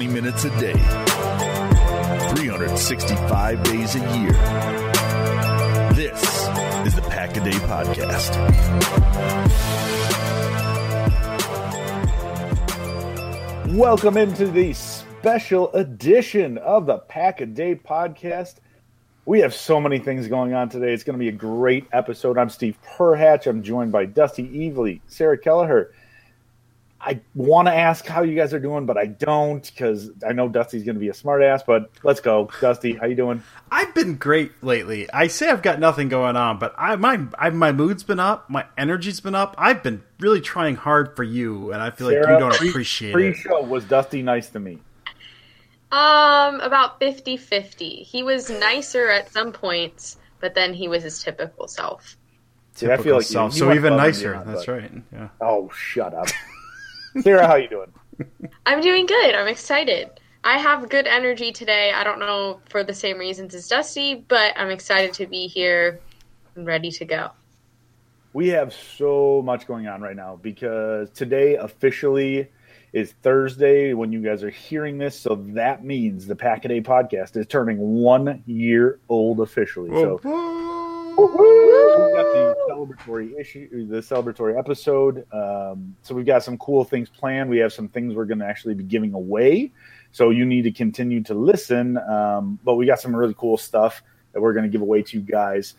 20 minutes a day, 365 days a year. This is the Pack a Day Podcast. Welcome into the special edition of the Pack a Day Podcast. We have so many things going on today. It's going to be a great episode. I'm Steve Perhach. I'm joined by Dusty Evely, Sarah Kelliher. I want to ask how you guys are doing, but I don't because I know Dusty's going to be a smartass. But let's go, Dusty. How you doing? I've been great lately. I say I've got nothing going on, but I my I, my mood's been up, my energy's been up. I've been really trying hard for you, and I feel like you don't pre- appreciate it. Pre-show was Dusty nice to me. Um, about 50-50. He was nicer at some points, but then he was his typical self. Dude, I feel like self. you so even nicer. beyond, That's but- right. Yeah. Oh, shut up, Sarah. How you doing? I'm doing good. I'm excited. I have good energy today. I don't know for the same reasons as Dusty, but I'm excited to be here and ready to go. We have so much going on right now because today officially is Thursday when you guys are hearing this. So that means the Pack a Day podcast is turning one year old officially. So we've got the celebratory issue, the celebratory episode. Um, so we've got some cool things planned. We have some things we're going to actually be giving away. So you need to continue to listen. Um, but we got some really cool stuff that we're going to give away to you guys.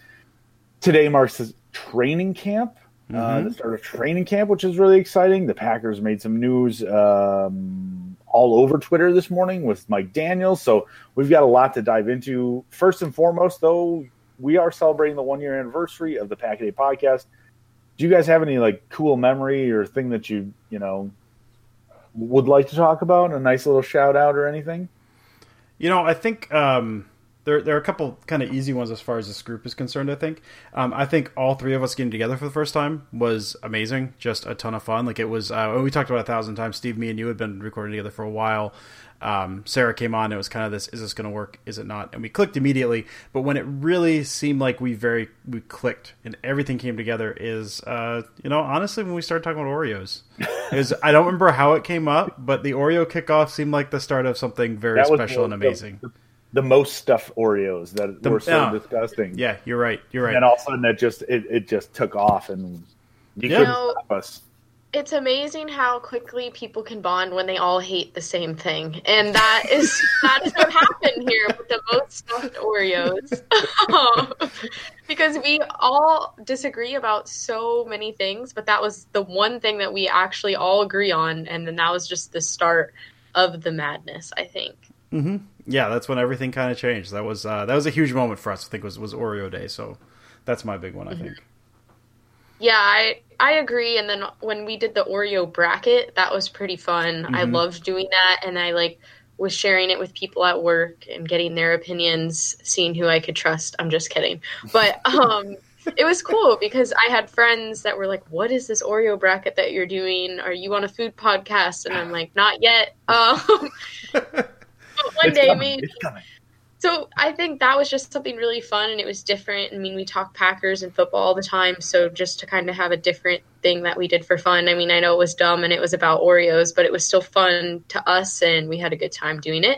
Today marks the training camp, uh, the start of training camp, which is really exciting. The Packers made some news um, all over Twitter this morning with Mike Daniels. So we've got a lot to dive into. First and foremost, though, we are celebrating the one year anniversary of the Pack a Day podcast. Do you guys have any like cool memory or thing that you you know would like to talk about? A nice little shout out or anything? You know, I think um, there there are a couple kind of easy ones as far as this group is concerned. I think um, I think all three of us getting together for the first time was amazing, just a ton of fun. Like it was, uh, we talked about it a thousand times. Steve, me, and you had been recording together for a while. Um, Sarah came on. It was kind of this: is this going to work? Is it not? And we clicked immediately. But when it really seemed like we very we clicked and everything came together, is uh, you know honestly when we started talking about Oreos, is I don't remember how it came up, but the Oreo kickoff seemed like the start of something very special and amazing. The, the most stuffed Oreos that The- were so yeah. disgusting. Yeah, you're right. You're right. And all of a sudden, it just it, it just took off, and you Yeah. couldn't stop us. It's amazing how quickly people can bond when they all hate the same thing, and that is that's what happened here with the most stuffed Oreos, because we all disagree about so many things, but that was the one thing that we actually all agree on, and then that was just the start of the madness. I think. Mm-hmm. Yeah, that's when everything kind of changed. That was uh, that was a huge moment for us. I think was was Oreo Day. So that's my big one. I think. Yeah, I I agree. And then when we did the Oreo bracket, that was pretty fun. I loved doing that, and I like was sharing it with people at work and getting their opinions, seeing who I could trust. I'm just kidding, but um, it was cool because I had friends that were like, "What is this Oreo bracket that you're doing? Are you on a food podcast?" And I'm like, "Not yet." Um, one It's day, coming. maybe. So I think that was just something really fun and it was different. I mean, we talk Packers and football all the time, so just to kind of have a different thing that we did for fun. I mean, I know it was dumb and it was about Oreos, but it was still fun to us and we had a good time doing it.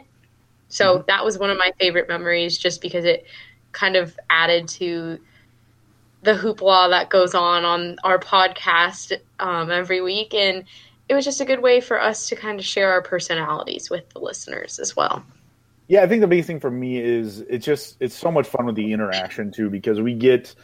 So that was one of my favorite memories just because it kind of added to the hoopla that goes on on our podcast um, every week and it was just a good way for us to kind of share our personalities with the listeners as well. Yeah, I think the biggest thing for me is it's just it's so much fun with the interaction too because we get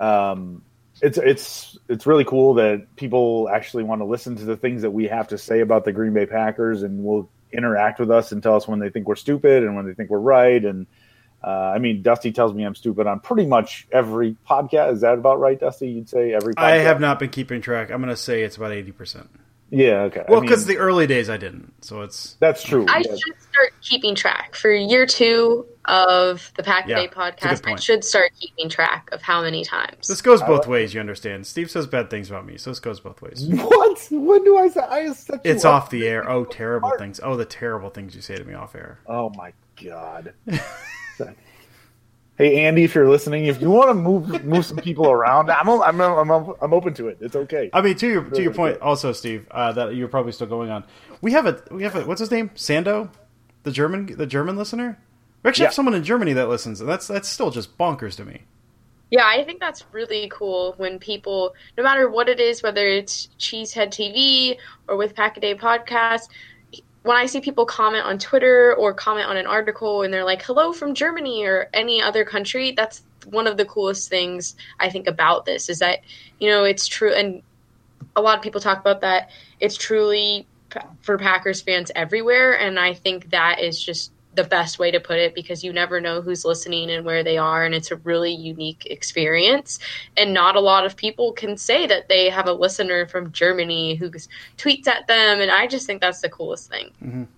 um it's it's it's really cool that people actually want to listen to the things that we have to say about the Green Bay Packers and will interact with us and tell us when they think we're stupid and when they think we're right and uh, I mean, Dusty tells me I'm stupid on pretty much every podcast. Is that about right, Dusty? You'd say every. Podcast? I have not been keeping track. I'm going to say it's about eighty percent. Yeah. Okay. I Well, mean, because the early days I didn't, so it's that's true. I yeah. should start keeping track for year two of the Pack Yeah, Day it's a good podcast. I should start keeping track of how many times. this goes both like- ways. You understand? Steve says bad things about me, so this goes both ways. What? When do I say I set you It's up? off the air. Oh, terrible Smart. things. Oh, the terrible things you say to me off air. Oh my god. Hey Andy, if you're listening, if you want to move move some people around, I'm I'm I'm I'm open to it. It's okay. I mean, to your to your point, also, Steve, uh, that you're probably still going on. We have a we have a what's his name, Sando, the German the German listener. We actually Yeah. have someone in Germany that listens, and that's that's still just bonkers to me. Yeah, I think that's really cool when people, no matter what it is, whether it's Cheesehead TV or with Pack a Day Podcast, when I see people comment on Twitter or comment on an article and they're like, hello from Germany or any other country, that's one of the coolest things I think about this is that, you know, it's true. And a lot of people talk about that. It's truly for Packers fans everywhere. And I think that is just the best way to put it because you never know who's listening and where they are. And it's a really unique experience. And not a lot of people can say that they have a listener from Germany who tweets at them. And I just think that's the coolest thing.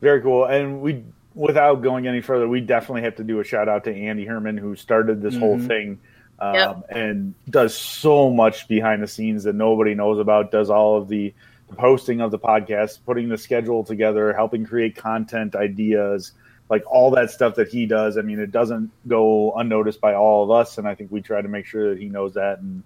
Very cool. And we, without going any further, we definitely have to do a shout out to Andy Herman who started this whole thing um, Yep. and does so much behind the scenes that nobody knows about. Does all of the, the posting of the podcast, putting the schedule together, helping create content ideas, like all that stuff that he does. I mean, it doesn't go unnoticed by all of us, and I think we try to make sure that he knows that. And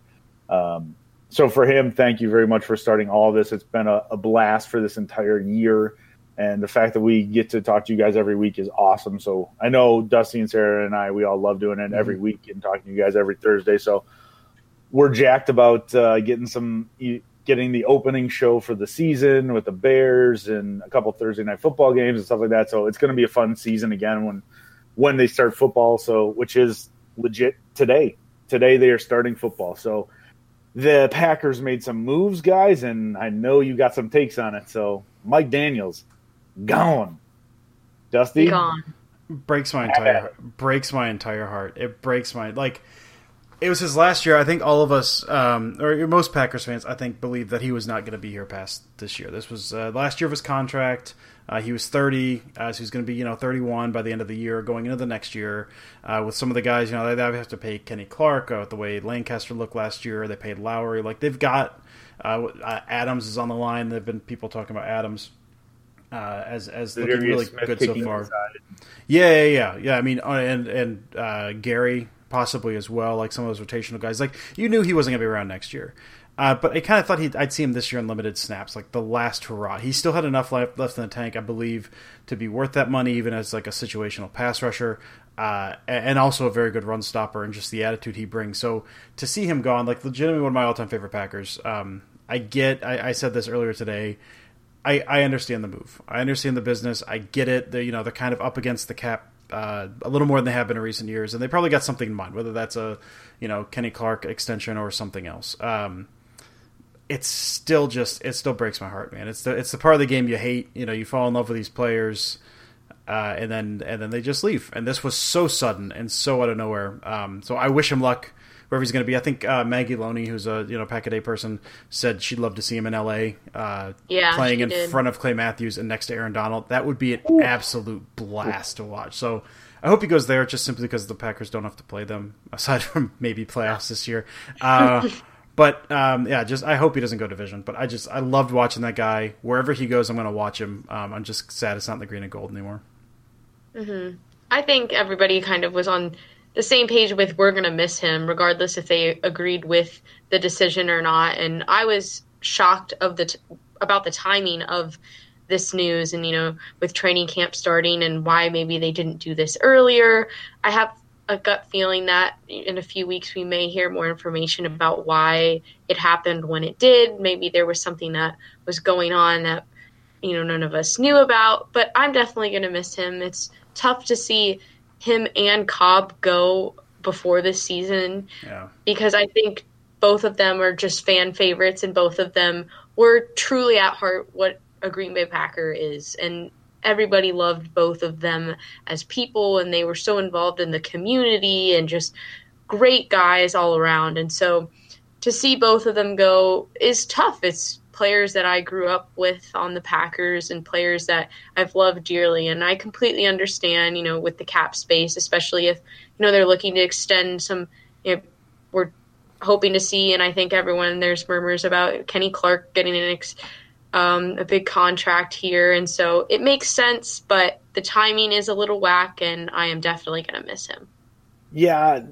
um, so for him, thank you very much for starting all this. It's been a, a blast for this entire year. And the fact that we get to talk to you guys every week is awesome. So I know Dusty and Sarah and I, we all love doing it every week and talking to you guys every Thursday. So we're jacked about uh, getting some, getting the opening show for the season with the Bears and a couple Thursday night football games and stuff like that. So it's going to be a fun season again when, when they start football. So, which is legit today. Today they are starting football. So the Packers made some moves, guys, and I know you got some takes on it. So Mike Daniels, gone. Dusty, Gone. breaks my entire breaks my entire heart. It breaks my like. It was his last year. I think all of us, um, or most Packers fans, I think, believe that he was not going to be here past this year. This was uh, last year of his contract. Uh, he was 30, uh, so he's going to be, you know, 31 by the end of the year, going into the next year. Uh, with some of the guys, you know, they, they have to pay Kenny Clark uh, with the way Lancaster looked last year. They paid Lowry. Like they've got uh, uh, Adams is on the line. There've been people talking about Adams uh, as as looking really Smith good so far. Yeah, yeah, yeah, yeah. I mean, uh, and and uh, Gary possibly as well, like some of those rotational guys. Like you knew he wasn't going to be around next year, uh, but I kind of thought I'd see him this year in limited snaps, like the last hurrah. He still had enough left left in the tank, I believe, to be worth that money, even as like a situational pass rusher. Uh, and also a very good run stopper, and just the attitude he brings. So to see him gone, like legitimately one of my all-time favorite Packers. Um, I get. I, I said this earlier today. I, I understand the move. I understand the business. I get it. They, you know, they're kind of up against the cap uh, a little more than they have been in recent years, and they probably got something in mind, whether that's a you know Kenny Clark extension or something else. Um, it's still just it still breaks my heart, man. It's the it's the part of the game you hate. You know, you fall in love with these players, uh, and then and then they just leave. And this was so sudden and so out of nowhere. Um, so I wish him luck wherever he's going to be. I think uh, Maggie Loney, who's a you know pack a day person, said she'd love to see him in L.A. Uh, Yeah, playing in did. front of Clay Matthews and next to Aaron Donald. That would be an absolute blast to watch. So I hope he goes there, just simply because the Packers don't have to play them aside from maybe playoffs this year. Uh, but um, yeah, just I hope he doesn't go division. But I just I loved watching that guy. Wherever he goes, I'm going to watch him. Um, I'm just sad it's not in the green and gold anymore. I think everybody kind of was on the same page with we're going to miss him, regardless if they agreed with the decision or not. And I was shocked of the t- about the timing of this news, and you know, with training camp starting, and why maybe they didn't do this earlier. I have a gut feeling that in a few weeks we may hear more information about why it happened when it did. Maybe there was something that was going on that you know none of us knew about but i'm definitely going to miss him it's tough to see him and cobb go before this season Yeah. because i think both of them are just fan favorites and both of them were truly at heart what a green bay packer is and everybody loved both of them as people and they were so involved in the community and just great guys all around and so to see both of them go is tough. It's players that I grew up with on the Packers and players that I've loved dearly. And I completely understand, you know, with the cap space, especially if, you know, they're looking to extend some, you know, we're hoping to see, and I think everyone, there's murmurs about Kenny Clark getting an ex, um, a big contract here. And so it makes sense, but the timing is a little whack, and I am definitely going to miss him. Yeah,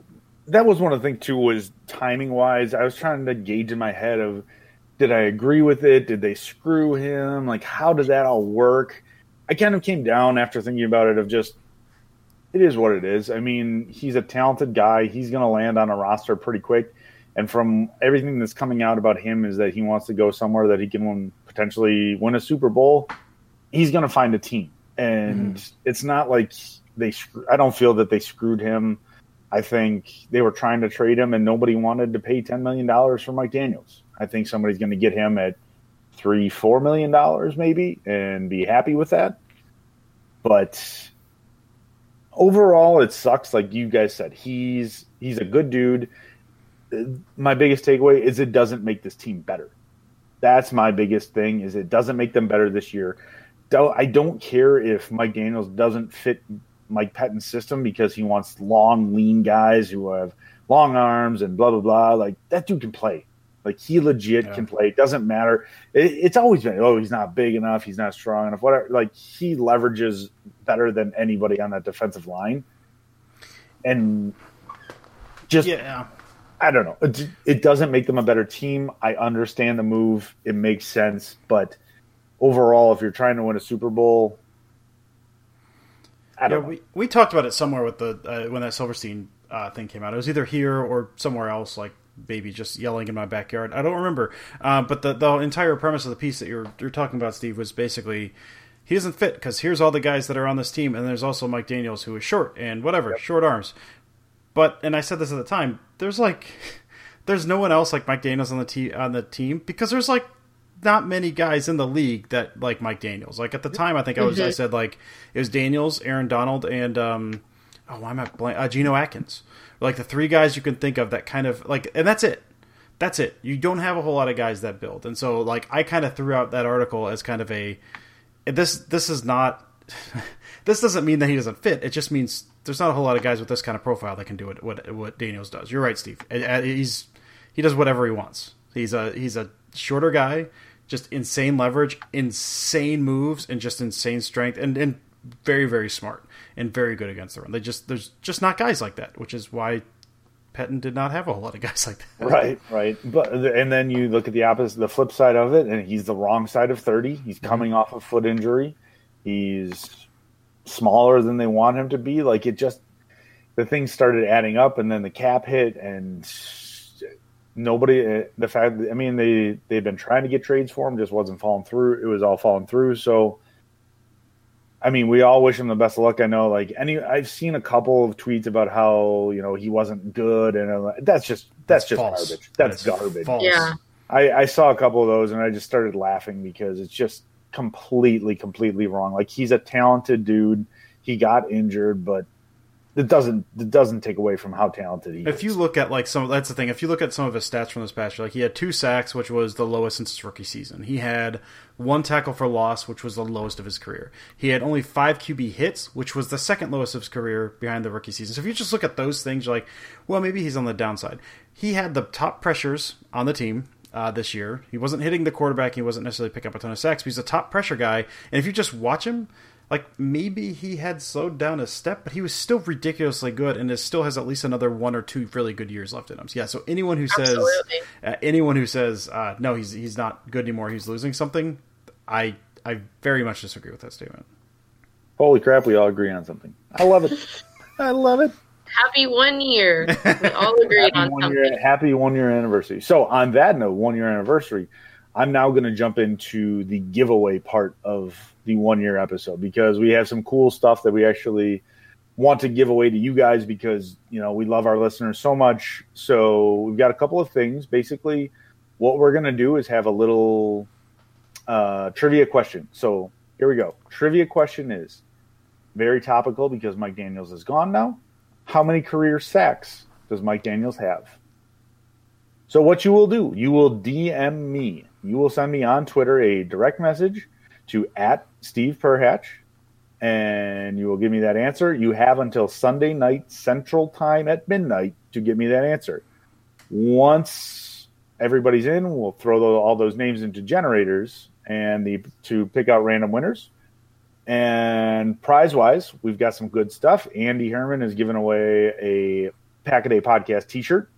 that was one of the things too. Was timing wise, I was trying to gauge in my head of did I agree with it? Did they screw him? Like, how did that all work? I kind of came down after thinking about it of just it is what it is. I mean, he's a talented guy. He's going to land on a roster pretty quick. And from everything that's coming out about him is that he wants to go somewhere that he can win, potentially win a Super Bowl. He's going to find a team, and mm. it's not like they. I don't feel that they screwed him. I think they were trying to trade him, and nobody wanted to pay ten million dollars for Mike Daniels. I think somebody's going to get him at three, four million dollars, maybe, and be happy with that. But overall, it sucks. Like you guys said, he's he's a good dude my biggest takeaway is it doesn't make this team better. That's my biggest thing is it doesn't make them better this year. I don't care if Mike Daniels doesn't fit Mike Pettine's system because he wants long, lean guys who have long arms and blah blah blah. Like that dude can play. Like he legit yeah. can play. It doesn't matter. It, it's always been oh he's not big enough, he's not strong enough. Whatever. Like he leverages better than anybody on that defensive line, and just yeah. I don't know. It, it, doesn't make them a better team. I understand the move; it makes sense. But overall, if you're trying to win a Super Bowl, I don't. Yeah, we we talked about it somewhere with the uh, when that Silverstein uh, thing came out. It was either here or somewhere else, like baby just yelling in my backyard. I don't remember. Uh, but the the entire premise of the piece that you're you're talking about, Steve, was basically he doesn't fit because here's all the guys that are on this team, and there's also Mike Daniels who is short and whatever, yep. short arms. But and I said this at the time, there's like there's no one else like Mike Daniels on the te- on the team because there's like not many guys in the league that like Mike Daniels. Like at the time, I think I was mm-hmm. I said like it was Daniels, Aaron Donald, and um, oh, why am I blank? Uh, Atkins. Like the three guys you can think of that kind of like, and that's it. That's it. You don't have a whole lot of guys that build, and so like I kind of threw out that article as kind of a this this is not this doesn't mean that he doesn't fit. It just means there's not a whole lot of guys with this kind of profile that can do what what, what Daniels does. You're right, Steve. He's he does whatever he wants. He's a he's a shorter guy, just insane leverage, insane moves, and just insane strength, and and very very smart and very good against the run. They just there's just not guys like that, which is why Pettine did not have a whole lot of guys like that. Right, right. But and then you look at the opposite, the flip side of it, and he's the wrong side of thirty. He's mm-hmm. coming mm-hmm. off a foot injury. He's smaller than they want him to be. Like it just the things started adding up, and then the cap hit, and nobody. Uh, the fact, I mean, they they've been trying to get trades for him, just wasn't falling through. It was all falling through. So, I mean, we all wish him the best of luck. I know, like any, I've seen a couple of tweets about how you know he wasn't good, and that's just that's, that's just false. garbage. That's, that's garbage. False. Yeah. I, I saw a couple of those, and I just started laughing because it's just completely, completely wrong. Like he's a talented dude. He got injured, but it doesn't it doesn't take away from how talented he if is. If you look at like some that's the thing. If you look at some of his stats from this past year, like he had two sacks, which was the lowest since his rookie season. He had one tackle for loss, which was the lowest of his career. He had only five QB hits, which was the second lowest of his career behind the rookie season. So if you just look at those things, you're like, well, maybe he's on the downside. He had the top pressures on the team uh, this year. He wasn't hitting the quarterback. He wasn't necessarily picking up a ton of sacks. But he's a top pressure guy. And if you just watch him, like maybe he had slowed down a step, but he was still ridiculously good, and it still has at least another one or two really good years left in him. So, yeah. So anyone who says uh, anyone who says uh, no, he's he's not good anymore. He's losing something. I I very much disagree with that statement. Holy crap! We all agree on something. I love it. I love it. Happy one year. We all agreed on one something. Year, happy one year anniversary. So on that note, one year anniversary, I'm now going to jump into the giveaway part of the one year episode because we have some cool stuff that we actually want to give away to you guys because you know we love our listeners so much. So we've got a couple of things. Basically, what we're going to do is have a little uh, trivia question. So here we go. Trivia question is very topical because Mike Daniels is gone now. How many career sacks does Mike Daniels have? So, what you will do, you will DM me. You will send me on Twitter a direct message to at Steve Perhach, and you will give me that answer. You have until Sunday night Central Time at midnight to give me that answer. Once everybody's in, we'll throw all those names into generators and the to pick out random winners. And prize wise, we've got some good stuff. Andy Herman is giving away a Pack a Day podcast t shirt.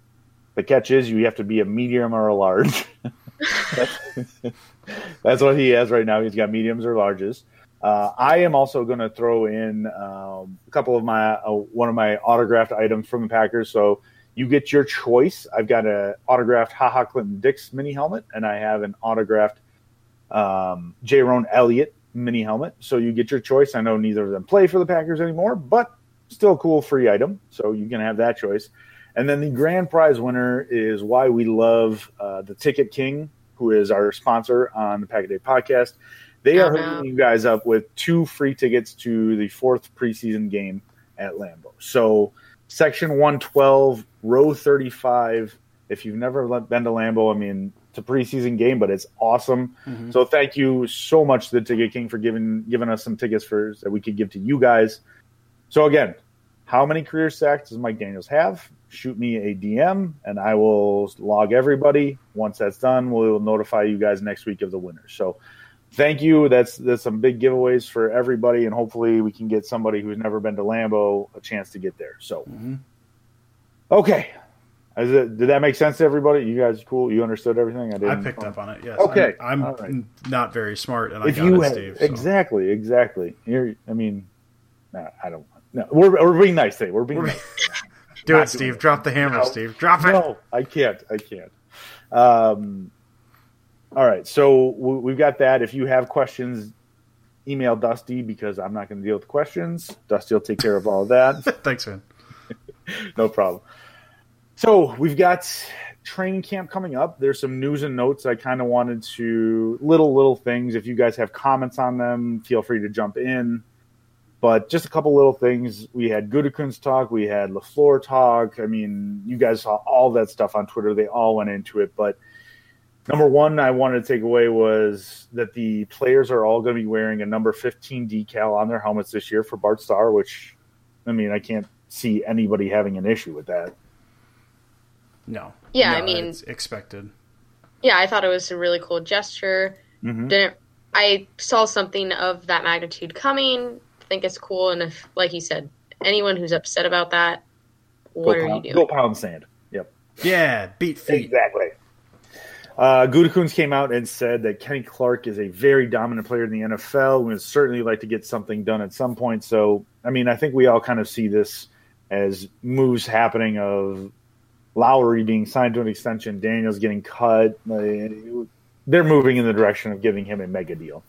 The catch is you have to be a medium or a large. that's, what he has right now. He's got mediums or larges. Uh, I am also going to throw in um, a couple of my uh, one of my autographed items from the Packers. So you get your choice. I've got an autographed Ha Ha Clinton-Dix mini helmet, and I have an autographed um, Jayrone Elliott mini helmet. So you get your choice. I know neither of them play for the Packers anymore, but still a cool free item. So you can have that choice. And then the grand prize winner is why we love uh, the Ticket King, who is our sponsor on the Pack a Day podcast. They are hooking you guys up with two free tickets to the fourth preseason game at Lambeau. So, section 112, row 35. If you've never been to Lambeau, I mean, it's a preseason game, but it's awesome. Mm-hmm. So, thank you so much to the Ticket King for giving giving us some tickets for that we could give to you guys. So, again, how many career sacks does Mike Daniels have? Shoot me a DM, and I will log everybody. Once that's done, we will notify you guys next week of the winners. So thank you. That's that's some big giveaways for everybody, and hopefully we can get somebody who's never been to Lambeau a chance to get there. So, mm-hmm. okay. It, did that make sense to everybody? You guys cool? You understood everything? I did. I picked up on it. Yes. Okay. I'm, I'm right. not very smart, and I if got you it, had, Steve. So. Exactly. Exactly. You're, I mean, nah, I don't. No, we're, we're being nice today. We're being. Nice. Do it, Steve. It. Drop the hammer, no. Steve. Drop it. No, I can't. I can't. Um, all right, so we've got that. If you have questions, email Dusty because I'm not going to deal with questions. Dusty will take care of all of that. Thanks, man. no problem. So we've got training camp coming up. There's some news and notes I kind of wanted to little little things. If you guys have comments on them, feel free to jump in. But just a couple little things. We had Gutekunst talk. We had Lafleur talk. I mean, you guys saw all that stuff on Twitter. They all went into it, but Number one, I wanted to take away was that the players are all going to be wearing a number 15 decal on their helmets this year for Bart Starr, which, I mean, I can't see anybody having an issue with that. No. Yeah, no, I mean, it's expected. Yeah, I thought it was a really cool gesture. Mm-hmm. Didn't I saw something of that magnitude coming? I think it's cool, and if, like you said, anyone who's upset about that, what go are pound, you doing? Go pound sand. Yep. Yeah, beat feet. Exactly. Uh, Gutekunst came out and said that Kenny Clark is a very dominant player in the NFL. We would certainly like to get something done at some point. So, I mean, I think we all kind of see this as moves happening of Lowry being signed to an extension, Daniels getting cut. They're moving in the direction of giving him a mega deal.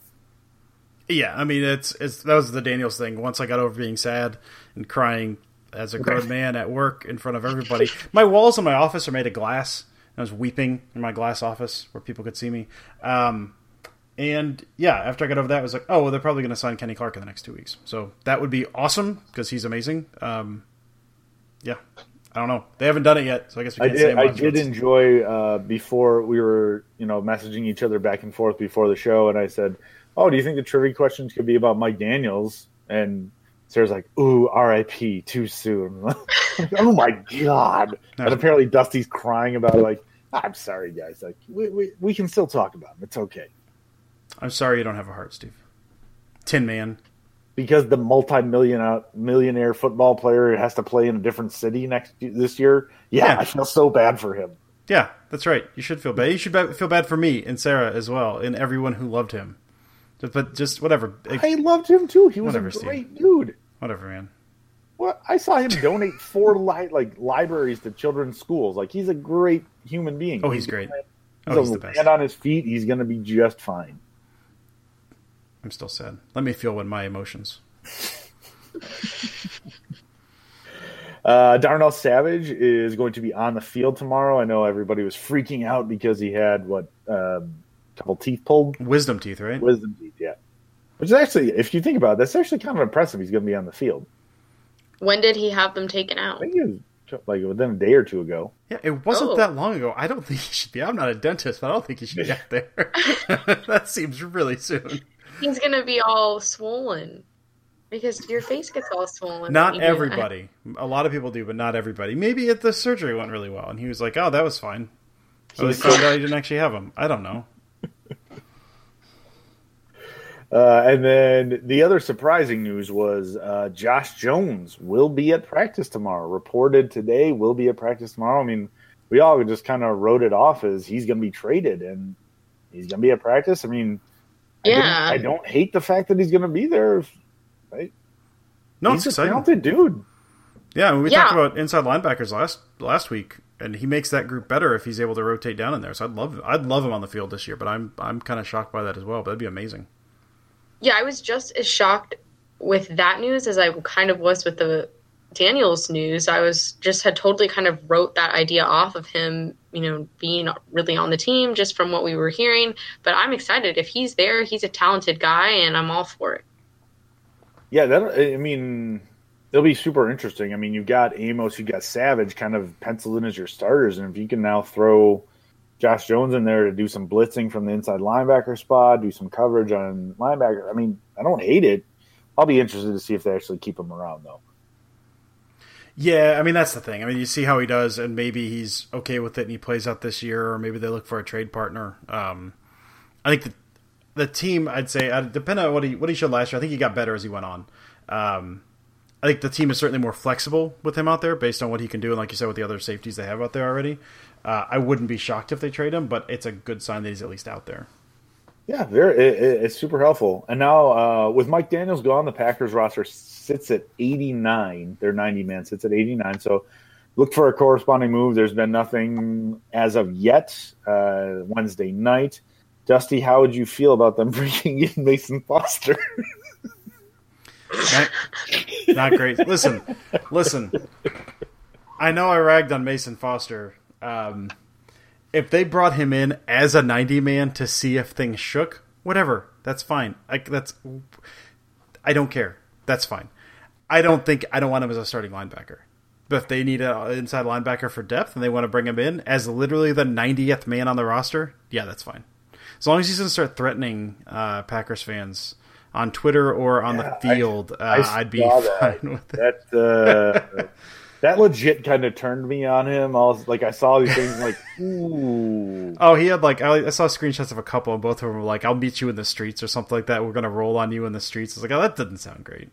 Yeah, I mean, it's it's that was the Daniels thing. Once I got over being sad and crying as a grown man at work in front of everybody, my walls in my office are made of glass I was weeping in my glass office where people could see me. Um, and yeah, after I got over that, I was like, oh, well, they're probably going to sign Kenny Clark in the next two weeks. So that would be awesome because he's amazing. Um, yeah, I don't know. They haven't done it yet, so I guess we can't I did, say I did enjoy uh, before we were, you know, messaging each other back and forth before the show, and I said, "Oh, do you think the trivia questions could be about Mike Daniels?" And Sarah's like, "Ooh, R.I.P. Too soon." oh my god! And apparently Dusty's crying about it, like, I'm sorry, guys. Like we, we, we can still talk about him. It's okay. I'm sorry you don't have a heart, Steve. Tin Man. Because the multi-million uh, millionaire football player has to play in a different city next this year. Yeah, yeah, I feel so bad for him. Yeah, that's right. You should feel bad. You should feel bad for me and Sarah as well, and everyone who loved him. But just whatever. I loved him too. He was whatever, a great Steve. dude. Whatever, man. Well, I saw him donate four li- like libraries to children's schools. Like he's a great human being. Oh, he's, he's great. He's, oh, he's the best. Land on his feet. He's going to be just fine. I'm still sad. Let me feel when my emotions. uh, Darnell Savage is going to be on the field tomorrow. I know everybody was freaking out because he had what um, couple teeth pulled, wisdom teeth, right? Wisdom teeth, yeah. Which is actually, if you think about it, that's actually kind of impressive. He's going to be on the field. When did he have them taken out? I think it was like within a day or two ago. Yeah, it wasn't oh. that long ago. I don't think he should be. I'm not a dentist, but I don't think he should be out there. that seems really soon. He's gonna be all swollen because your face gets all swollen. Not everybody. A lot of people do, but not everybody. Maybe if the surgery went really well, and he was like, "Oh, that was fine." So they found out he didn't actually have them. I don't know. Uh, and then the other surprising news was uh, Josh Jones will be at practice tomorrow. Reported today, will be at practice tomorrow. I mean, we all just kind of wrote it off as he's going to be traded and he's going to be at practice. I mean, yeah, I don't, I don't hate the fact that he's going to be there. Right? No, he's it's a exciting. talented dude. Yeah, I we Yeah. talked about inside linebackers last last week, and he makes that group better if he's able to rotate down in there. So I'd love I'd love him on the field this year, but I'm I'm kind of shocked by that as well. But that'd be amazing. Yeah. I was just as shocked with that news as I kind of was with the Daniels news. I was just had totally kind of wrote that idea off of him, you know, being really on the team just from what we were hearing. But I'm excited if he's there. He's a talented guy, and I'm all for it. Yeah, that I mean, it'll be super interesting. I mean, you've got Amos, you've got Savage, kind of penciled in as your starters, and if you can now throw Josh Jones in there to do some blitzing from the inside linebacker spot, do some coverage on linebacker, I mean, I don't hate it. I'll be interested to see if they actually keep him around, though. Yeah, I mean that's the thing. I mean you see how he does, and maybe he's okay with it, and he plays out this year, or maybe they look for a trade partner. Um, I think the the team, I'd say, depending on what he what he showed last year, I think he got better as he went on. Um, I think the team is certainly more flexible with him out there, based on what he can do, and like you said, with the other safeties they have out there already. Uh, I wouldn't be shocked if they trade him, but it's a good sign that he's at least out there. Yeah, very, it, it- it's super helpful. And now uh, with Mike Daniels gone, the Packers roster sits at 89. Their 90 man sits at 89. So look for a corresponding move. There's been nothing as of yet. Uh, Wednesday night. Dusty, how would you feel about them bringing in Mason Foster? Not, not great. Listen, listen. I know I ragged on Mason Foster. Um, if they brought him in as a 90 man to see if things shook, whatever, that's fine. I, that's I don't care. That's fine. I don't think I don't want him as a starting linebacker. But if they need an inside linebacker for depth and they want to bring him in as literally the 90th man on the roster, yeah, that's fine. As long as he doesn't start threatening uh, Packers fans on Twitter or on Yeah, the field, uh, I I'd be that. fine with it. That uh, that legit kind of turned me on him. I was like, I saw these things like, ooh. Oh, he had like I, I saw screenshots of a couple, and both of them were like, "I'll meet you in the streets" or something like that. We're gonna roll on you in the streets. I was like, "Oh, that doesn't sound great."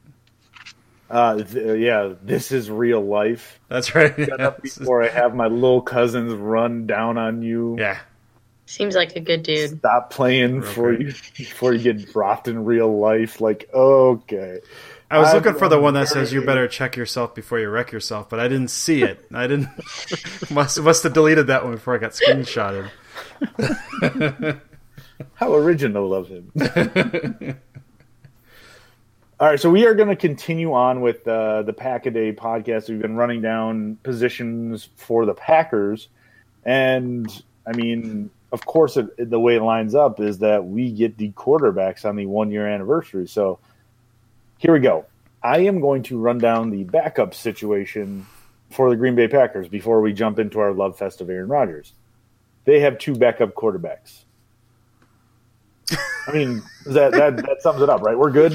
Uh, th- yeah, this is real life. That's right. Shut up before I have my little cousins run down on you. yeah, Seems like a good dude. Stop playing before you before you get dropped in real life. Like, okay. I was I'm looking for the one that says you better check yourself before you wreck yourself, but I didn't see it. I didn't. must must have deleted that one before I got screenshotted. How original of him. All right, so we are going to continue on with uh, the Pack a Day podcast. We've been running down positions for the Packers, and I mean, of course, it, the way it lines up is that we get the quarterbacks on the one year anniversary. So here we go. I am going to run down the backup situation for the Green Bay Packers before we jump into our love fest of Aaron Rodgers. They have two backup quarterbacks. I mean, that, that that sums it up, right? We're good.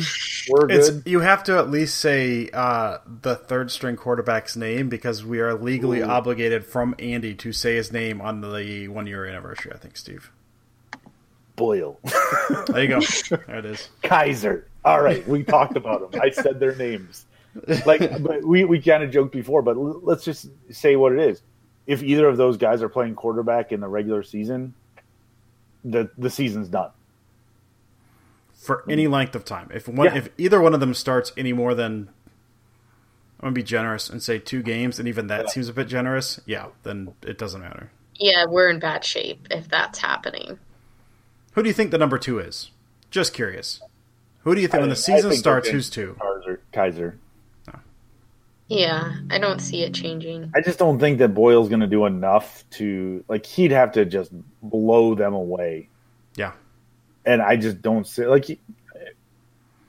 We're It's good. you have to at least say uh, the third string quarterback's name because we are legally Ooh. obligated from Andy to say his name on the one year anniversary. I think Steve. Boyle, There you go. there it is. Kizer. All right, we talked about them. I said their names. Like, but we we kind of joked before, but l- let's just say what it is. If either of those guys are playing quarterback in the regular season, the the season's done. for any length of time. If one, Yeah. if either one of them starts any more than, I'm gonna be generous and say two games, and even that Yeah. seems a bit generous. Yeah, then it doesn't matter. Yeah, we're in bad shape if that's happening. Who do you think the number two is? Just curious. Who do you think when the season starts? Who's two? Kizer. Kizer. Oh. Yeah, I don't see it changing. I just don't think that Boyle's going to do enough to like. He'd have to just blow them away. Yeah, and I just don't see like he-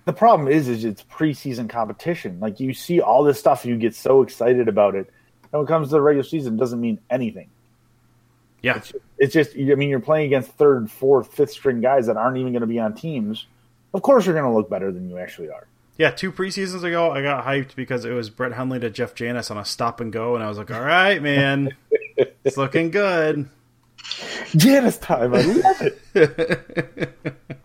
the problem is is it's preseason competition. Like you see all this stuff, you get so excited about it. And when it comes to the regular season, it doesn't mean anything. yeah, It's, it's just I mean you're playing against third, fourth, fifth string guys that aren't even going to be on teams. Of course, you're going to look better than you actually are. yeah. Two preseasons ago, I got hyped because it was Brett Hundley to Jeff Janis on a stop and go, and I was like, "All right, man, it's looking good." Janis time, I love it.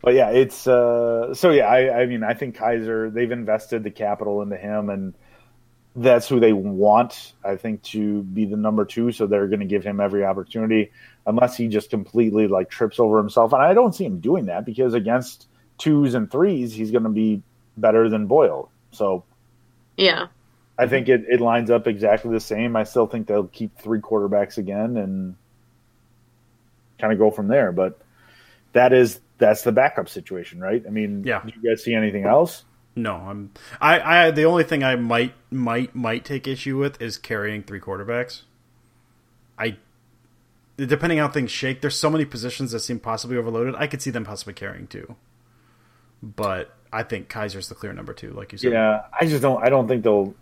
but yeah, it's uh, so yeah. I, I mean, I think Kizer they've invested the capital into him, and that's who they want. I think to be the number two, so they're going to give him every opportunity, unless he just completely like trips over himself. And I don't see him doing that because against twos and threes, he's going to be better than Boyle. So yeah, I think it, it lines up exactly the same. I still think they'll keep three quarterbacks again and kind of go from there. But that is that's the backup situation, right? I mean, Yeah. Do you guys see anything else? No, I'm. I, I. The only thing I might, might, might take issue with is carrying three quarterbacks. I, depending on how things shake, there's so many positions that seem possibly overloaded. I could see them possibly carrying two, but I think Kizer's the clear number two, like you said. Yeah, I just don't. I don't think they'll.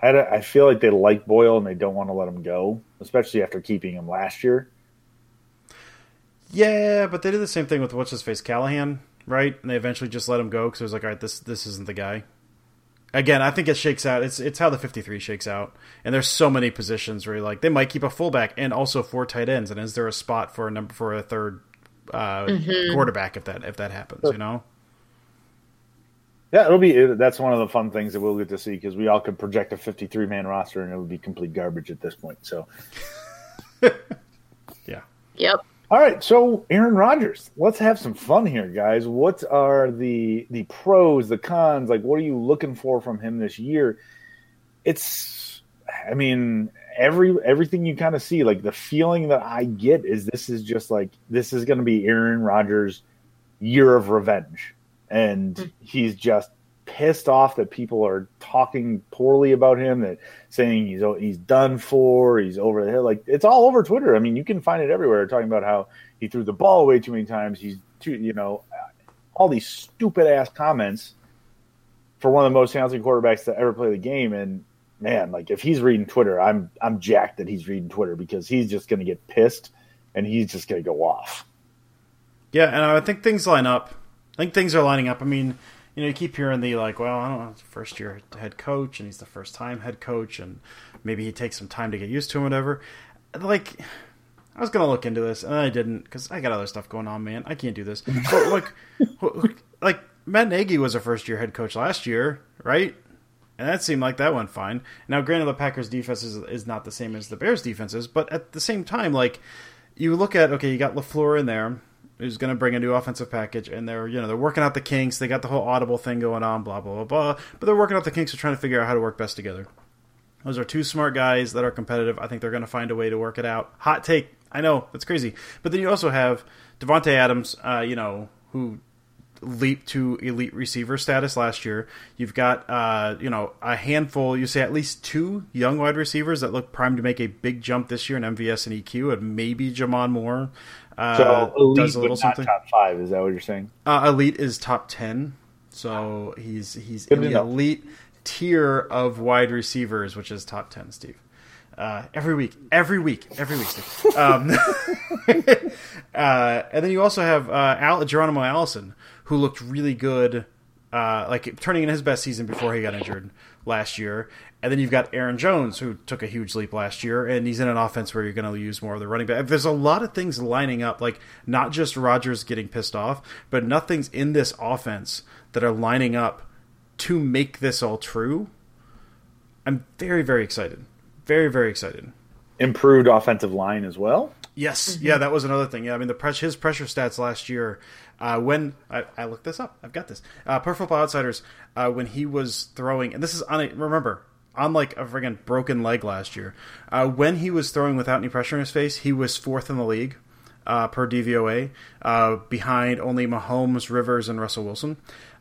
I, I feel like they like Boyle and they don't want to let him go, especially after keeping him last year. Yeah, but they did the same thing with what's his face Callahan, right? And they eventually just let him go because it was like, all right, this this isn't the guy. Again, I think it shakes out. It's it's how the fifty three shakes out, and there's so many positions where you're like they might keep a fullback and also four tight ends, and is there a spot for a number for a third uh, quarterback if that if that happens? You know, Yeah, it'll be. That's one of the fun things that we'll get to see because we all could project a 53 man roster and it would be complete garbage at this point. So, yeah. yep. all right. So, Aaron Rodgers, let's have some fun here, guys. What are the the pros, the cons? Like, what are you looking for from him this year? It's, I mean, every everything you kind of see, like the feeling that I get is this is just like this is going to be Aaron Rodgers' year of revenge, and mm. he's just pissed off that people are talking poorly about him, that saying he's he's done for, he's over the hill. Like it's all over Twitter. I mean, you can find it everywhere, talking about how he threw the ball away too many times. He's too, you know, all these stupid ass comments for one of the most talented quarterbacks to ever play the game. And man, like if he's reading Twitter, I'm I'm jacked that he's reading Twitter because he's just going to get pissed and he's just going to go off. Yeah, and I think things line up. I think things are lining up. I mean, you know, you keep hearing the like, well, I don't know, it's first year head coach, and he's the first time head coach, and maybe he takes some time to get used to him, whatever. Like, I was gonna look into this, and I didn't because I got other stuff going on, man. I can't do this. But like, like Matt Nagy was a first year head coach last year, right? And that seemed like that went fine. Now, granted, the Packers' defense is, is not the same as the Bears' defenses, but at the same time, like you look at okay, you got Lafleur in there, who's going to bring a new offensive package, and they're you know they're working out the kinks. They got the whole audible thing going on, blah blah blah blah. But they're working out the kinks. They're trying to figure out how to work best together. Those are two smart guys that are competitive. I think they're going to find a way to work it out. Hot take, I know that's crazy, but then you also have Davante Adams, uh, you know, who leaped to elite receiver status last year. You've got uh, you know a handful, you say at least two young wide receivers that look primed to make a big jump this year in MVS and EQ, and maybe J'Mon Moore uh, So elite, does a little not something. top five. Is that what you're saying? Uh, elite is top ten, so he's he's Good in the elite tier of wide receivers, which is top ten. Steve, uh, every week, every week, every week, Steve. Um, uh, and then you also have uh, Al- Geronimo Allison, who looked really good, uh, like turning in his best season before he got injured last year. And then you've got Aaron Jones, who took a huge leap last year, and he's in an offense where you're going to use more of the running back. There's a lot of things lining up, like not just Rodgers getting pissed off, but nothing's in this offense that are lining up to make this all true. I'm very, very excited. Very, very excited. Improved offensive line as well. Yes, yeah, that was another thing. Yeah, I mean the press, his pressure stats last year. Uh, when I, I looked this up, I've got this. Uh, per Football Outsiders, uh, when he was throwing, and this is on a, remember on like a friggin' broken leg last year. Uh, when he was throwing without any pressure in his face, he was fourth in the league uh, per DVOA, uh, behind only Mahomes, Rivers, and Russell Wilson.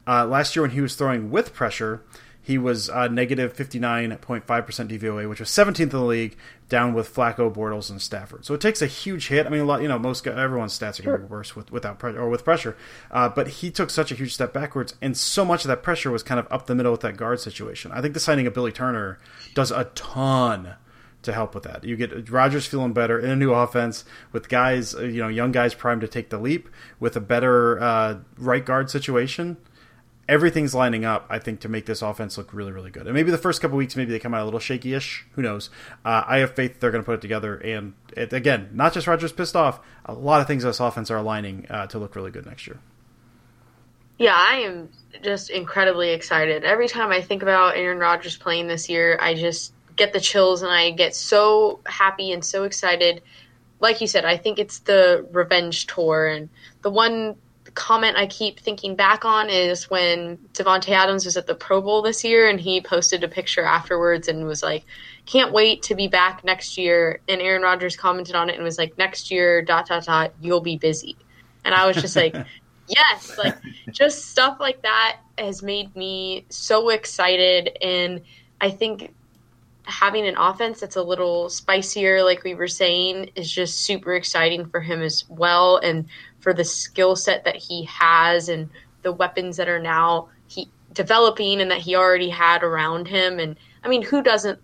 Uh, last year, when he was throwing with pressure, he was uh, negative 59.5% DVOA, which was 17th in the league, down with Flacco, Bortles, and Stafford. So it takes a huge hit. I mean, a lot, you know, most everyone's stats are going to be worse with, without pressure or with pressure. Uh, but he took such a huge step backwards, and so much of that pressure was kind of up the middle with that guard situation. I think the signing of Billy Turner does a ton to help with that. You get Rodgers feeling better in a new offense with guys, you know, young guys primed to take the leap with a better uh, right guard situation. Everything's lining up, I think, to make this offense look really, really good. And maybe the first couple weeks, maybe they come out a little shaky-ish. Who knows? Uh, I have faith they're going to put it together. And it, again, not just Rodgers pissed off. A lot of things in this offense are aligning uh, to look really good next year. Yeah, I am just incredibly excited. Every time I think about Aaron Rodgers playing this year, I just get the chills and I get so happy and so excited. Like you said, I think it's the revenge tour and the one comment I keep thinking back on is when Davante Adams was at the Pro Bowl this year and he posted a picture afterwards and was like, "Can't wait to be back next year." And Aaron Rodgers commented on it and was like, "Next year, dot dot dot, you'll be busy." And I was just like, "Yes!" Like just stuff like that has made me so excited, and I think having an offense that's a little spicier, like we were saying, is just super exciting for him as well. And for the skill set that he has and the weapons that are now he developing and that he already had around him. And I mean, who doesn't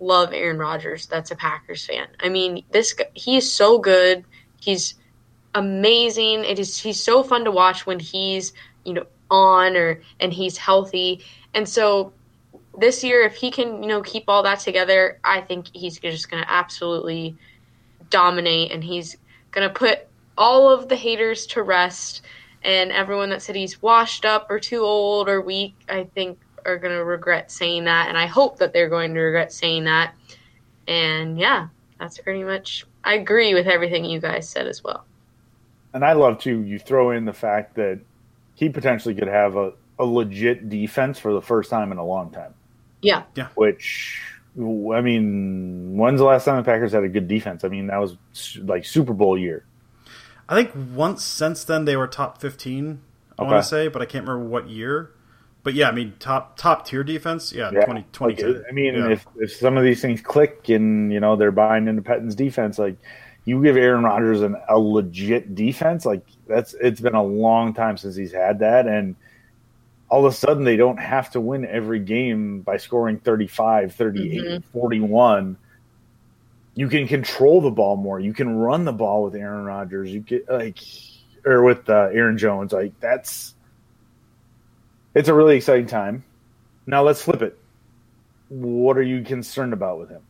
love Aaron Rodgers? That's a Packers fan. I mean, this he is so good. He's amazing. It is he's so fun to watch when he's you know on or and he's healthy. And so this year, if he can you know keep all that together, I think he's just going to absolutely dominate, and he's going to put all of the haters to rest and everyone that said he's washed up or too old or weak, I think are going to regret saying that. And I hope that they're going to regret saying that. And yeah, that's pretty much, I agree with everything you guys said as well. And I love to, you throw in the fact that he potentially could have a, a legit defense for the first time in a long time. Yeah. Yeah. Which, I mean, when's the last time the Packers had a good defense? I mean, that was like Super Bowl year. I think once since then they were top fifteen. I okay. want to say, but I can't remember what year. But yeah, I mean top top tier defense. Yeah, yeah. 20, 2010. Like, I mean, yeah. if if some of these things click and you know they're buying into Pettine's defense, like you give Aaron Rodgers an, a legit defense, like that's it's been a long time since he's had that, and all of a sudden they don't have to win every game by scoring 35, 38, mm-hmm. 41 you can control the ball more. You can run the ball with Aaron Rodgers. You get like or with uh, Aaron Jones. Like that's it's a really exciting time. Now let's flip it. What are you concerned about with him?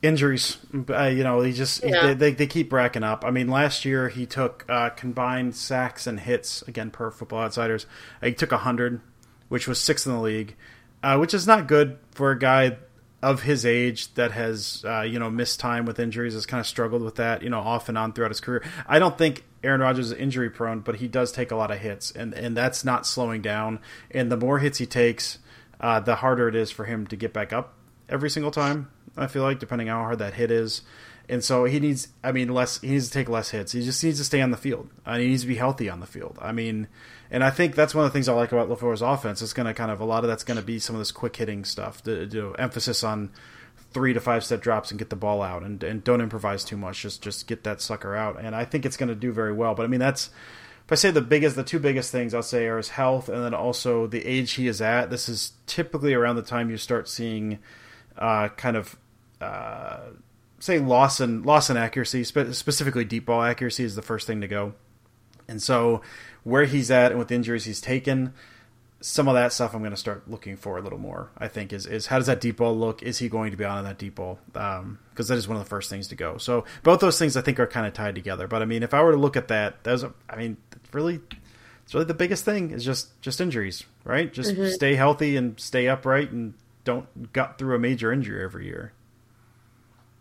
Injuries, uh, you know, he just yeah. they, they, they keep racking up. I mean, last year he took uh, combined sacks and hits again per Football Outsiders. He took hundred, which was sixth in the league, uh, which is not good for a guy of his age that has uh, you know missed time with injuries has kind of struggled with that you know off and on throughout his career. I don't think Aaron Rodgers is injury prone, but he does take a lot of hits, and and that's not slowing down. And the more hits he takes, uh, the harder it is for him to get back up every single time. I feel like depending on how hard that hit is. And so he needs, I mean, less. He needs to take less hits. He just needs to stay on the field. Uh, he needs to be healthy on the field. I mean, and I think that's one of the things I like about LaFleur's offense. It's going to kind of a lot of that's going to be some of this quick hitting stuff. The, emphasis on three to five step drops and get the ball out, and and don't improvise too much. Just just get that sucker out. And I think it's going to do very well. But I mean, that's if I say the biggest, the two biggest things I'll say are his health, and then also the age he is at. This is typically around the time you start seeing uh, kind of. Uh, say loss in loss in accuracy, spe- specifically deep ball accuracy, is the first thing to go. And so where he's at and with injuries he's taken, some of that stuff I'm going to start looking for a little more. I think is is how does that deep ball look? Is he going to be on that deep ball? Because um, that is one of the first things to go. So both those things I think are kind of tied together. But I mean, if I were to look at that, those I mean, really, it's really the biggest thing is just just injuries, right? Just mm-hmm. stay healthy and stay upright and don't gut through a major injury every year.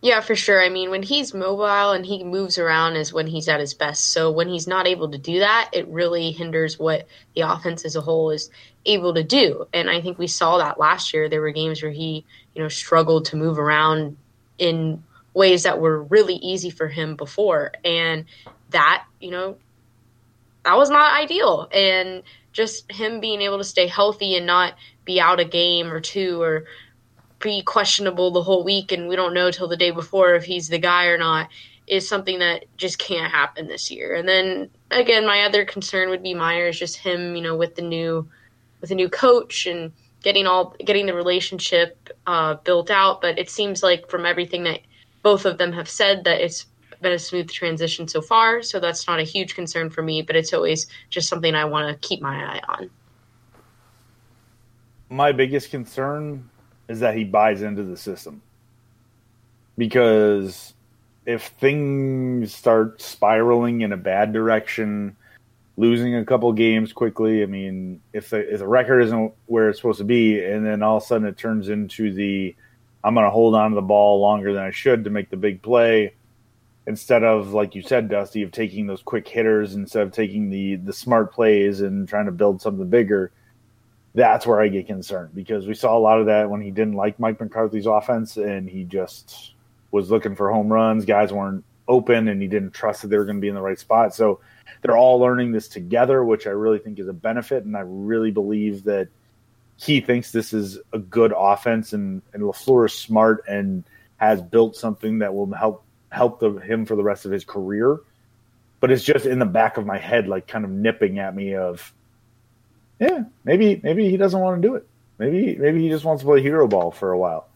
Yeah, for sure. I mean, when he's mobile and he moves around is when he's at his best. So when he's not able to do that, it really hinders what the offense as a whole is able to do. And I think we saw that last year. There were games where he, you know, struggled to move around in ways that were really easy for him before. And that, you know, that was not ideal. And just him being able to stay healthy and not be out a game or two or be questionable the whole week and we don't know till the day before if he's the guy or not is something that just can't happen this year. And then again, my other concern would be Myers, just him, you know, with the new with a new coach and getting all getting the relationship uh, built out. But it seems like from everything that both of them have said that it's been a smooth transition so far. So that's not a huge concern for me, but it's always just something I want to keep my eye on. My biggest concern is that he buys into the system. Because if things start spiraling in a bad direction, losing a couple games quickly. I mean, if the if the record isn't where it's supposed to be, and then all of a sudden it turns into the I'm going to hold on to the ball longer than I should to make the big play instead of like you said, Dusty, of taking those quick hitters instead of taking the the smart plays and trying to build something bigger. That's where I get concerned because we saw a lot of that when he didn't like Mike McCarthy's offense and he just was looking for home runs. Guys weren't open and he didn't trust that they were going to be in the right spot. So they're all learning this together, which I really think is a benefit. And I really believe that he thinks this is a good offense and, and LaFleur is smart and has built something that will help help the, him for the rest of his career. But it's just in the back of my head, like kind of nipping at me of, yeah, maybe maybe he doesn't want to do it. Maybe maybe he just wants to play hero ball for a while.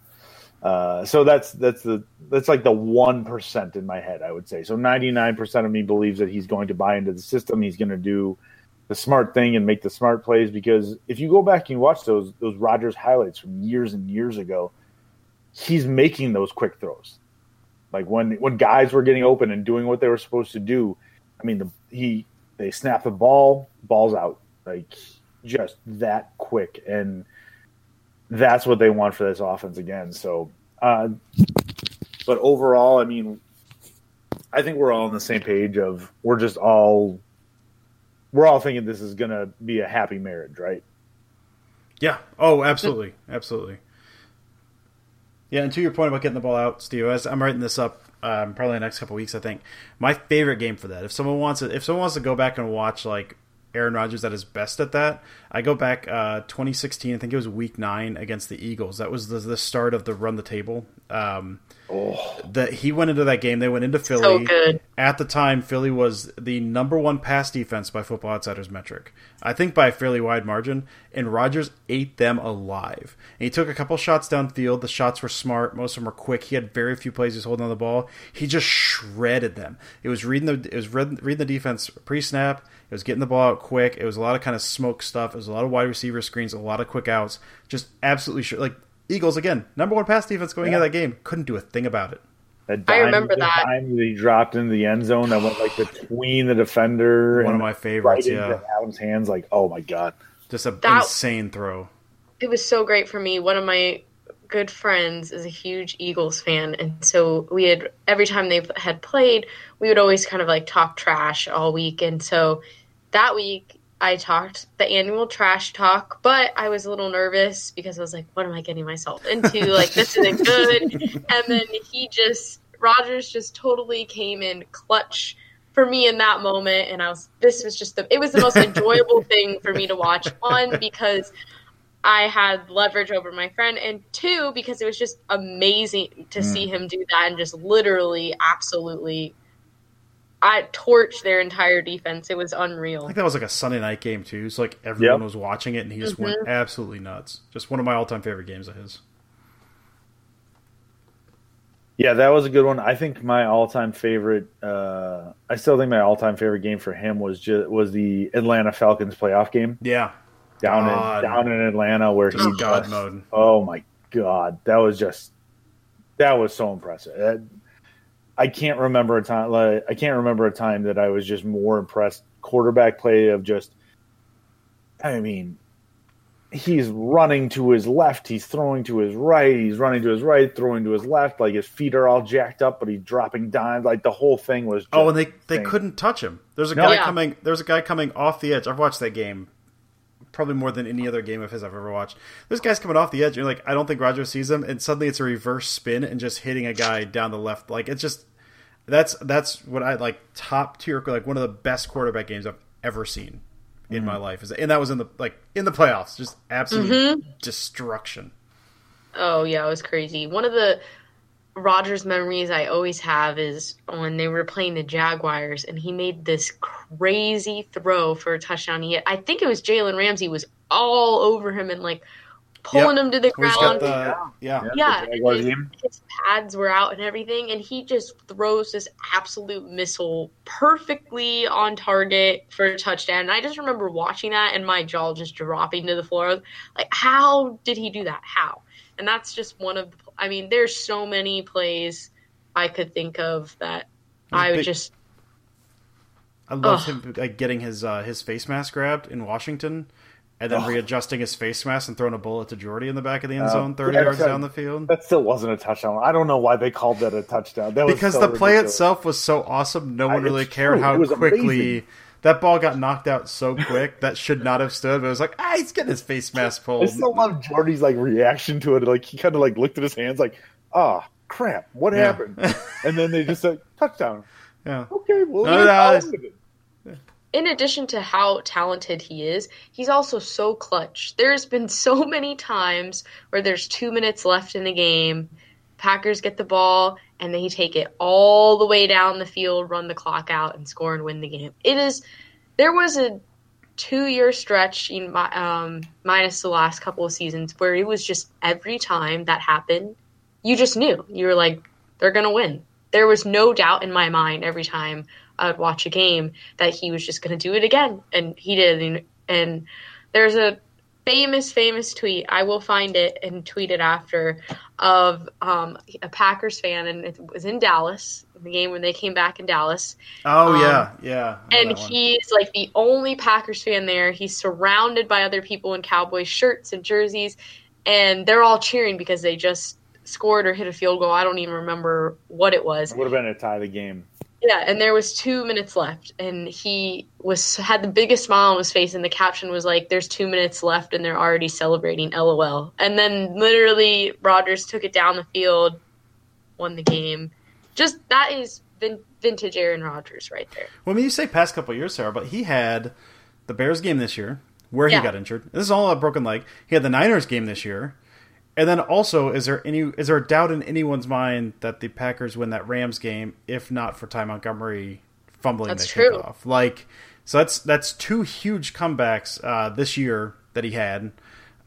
Uh, so that's that's the that's like the one percent in my head, I would say. So ninety nine percent of me believes that he's going to buy into the system. He's going to do the smart thing and make the smart plays. Because if you go back and watch those those Rodgers highlights from years and years ago, he's making those quick throws. Like when when guys were getting open and doing what they were supposed to do. I mean, the, he they snap the ball, balls out, like just that quick and that's what they want for this offense again. So, uh, but overall, I mean, I think we're all on the same page of we're just all we're all thinking this is going to be a happy marriage, right? Yeah. Oh, absolutely, absolutely. Yeah, and to your point about getting the ball out, Steve, as I'm writing this up, um, probably the next couple weeks, I think my favorite game for that. If someone wants to, if someone wants to go back and watch like Aaron Rodgers at his best at that. I go back uh, 2016. I think it was Week Nine against the Eagles. That was the, the start of the run the table. Um, oh. That he went into that game. They went into Philly. So at the time, Philly was the number one pass defense by Football Outsiders metric. I think by a fairly wide margin. And Rodgers ate them alive. And he took a couple shots downfield. The shots were smart. Most of them were quick. He had very few plays. He was holding on the ball. He just shredded them. It was reading the it was reading the defense pre snap it was getting the ball out quick. It was a lot of kind of smoke stuff. It was a lot of wide receiver screens, a lot of quick outs. Just absolutely sure. Like Eagles again, number one pass defense going yeah. into that game. Couldn't do a thing about it. That dime, I remember that. Dime that he dropped into the end zone that went like between the defender. One of my favorites. Right yeah, Adams' hands. Like, oh my god, just an insane throw. It was so great for me. One of my good friends is a huge Eagles fan, and so we had every time they had played, we would always kind of like talk trash all week, and so that week I talked the annual trash talk, but I was a little nervous because I was like, what am I getting myself into? Like, this isn't good. and then he just, Rodgers just totally came in clutch for me in that moment. And I was, this was just the, it was the most enjoyable thing for me to watch. One, because I had leverage over my friend, and two, because it was just amazing to mm. see him do that and just literally, absolutely I torched their entire defense. It was unreal. I think that was like a Sunday night game too. So like everyone yep. was watching it, and he just mm-hmm. went absolutely nuts. Just one of my all-time favorite games of his. Yeah, that was a good one. I think my all-time favorite. Uh, I still think my all-time favorite game for him was just was the Atlanta Falcons playoff game. Yeah, down God. in down in Atlanta where just he God just, mode. Oh my God, that was just that was so impressive. That, I can't remember a time. Like, I can't remember a time that I was just more impressed. Quarterback play of just. I mean, he's running to his left. He's throwing to his right. He's running to his right, throwing to his left. Like his feet are all jacked up, but he's dropping dimes. Like the whole thing was. oh, and they they couldn't touch him. There's a no. guy yeah. coming. There's a guy coming off the edge. I've watched that game probably more than any other game of his I've ever watched. This guys coming off the edge. You're like, I don't think Roger sees him, and suddenly it's a reverse spin and just hitting a guy down the left. Like it's just that's that's what I like top tier, like one of the best quarterback games I've ever seen in mm-hmm. my life. Is and that was in the like in the playoffs, just absolute mm-hmm. destruction. Oh yeah, it was crazy. One of the Rodgers memories I always have is when they were playing the Jaguars and he made this crazy throw for a touchdown. He had, I think it was Jalen Ramsey was all over him and like pulling yep. him to the ground. The, yeah, yeah. yeah his, his, pads were out and everything, and he just throws this absolute missile perfectly on target for a touchdown. And I just remember watching that and my jaw just dropping to the floor. Like, how did he do that? How? And that's just one of the I mean, there's so many plays I could think of that I would big, just. I love him like getting his uh, his face mask grabbed in Washington, and then Ugh. readjusting his face mask and throwing a bullet to Jordy in the back of the end Uh, zone, thirty yeah, yards down the field. That still wasn't a touchdown. I don't know why they called that a touchdown. That was Because so the play ridiculous. itself was so awesome, no I- one really cared true. how quickly amazing. That ball got knocked out so quick that should not have stood. But it was like, ah, he's getting his face mask pulled. I still love Jordy's like reaction to it. Like he kind of like looked at his hands, like, "Ah, crap, what Yeah. happened?" and then they just said touchdown. Yeah. Okay, well, No, no, all it's- with it. in addition to how talented he is, he's also so clutch. There's been so many times where there's two minutes left in the game, Packers get the ball, and they take it all the way down the field, run the clock out, and score and win the game. It is. There was a two-year stretch, in my, um, minus the last couple of seasons, where it was just every time that happened, you just knew you were like, they're gonna win. There was no doubt in my mind every time I would watch a game that he was just to do it again, and he did. And, and there's a famous, famous tweet. I will find it and tweet it after of um, a Packers fan, and it was in Dallas, the game when they came back in Dallas, Oh Um, yeah, yeah. And he's like the only Packers fan there. He's surrounded by other people in Cowboys shirts and jerseys, and they're all cheering because they just scored or hit a field goal. I don't even remember what it was. It would have been a tie of the game. Yeah, and there was two minutes left, and he was had the biggest smile on his face, and the caption was like, "There's two minutes left, and they're already celebrating." LOL. And then literally, Rodgers took it down the field, won the game. Just that is vin- vintage Aaron Rodgers right there. Well, I mean, you say past couple years, Sarah, but he had the Bears game this year where he got injured. This is all a broken leg. He had the Niners game this year, and then also, is there any is there a doubt in anyone's mind that the Packers win that Rams game if not for Ty Montgomery fumbling That's the true. kickoff? Like, so that's that's two huge comebacks uh, this year that he had.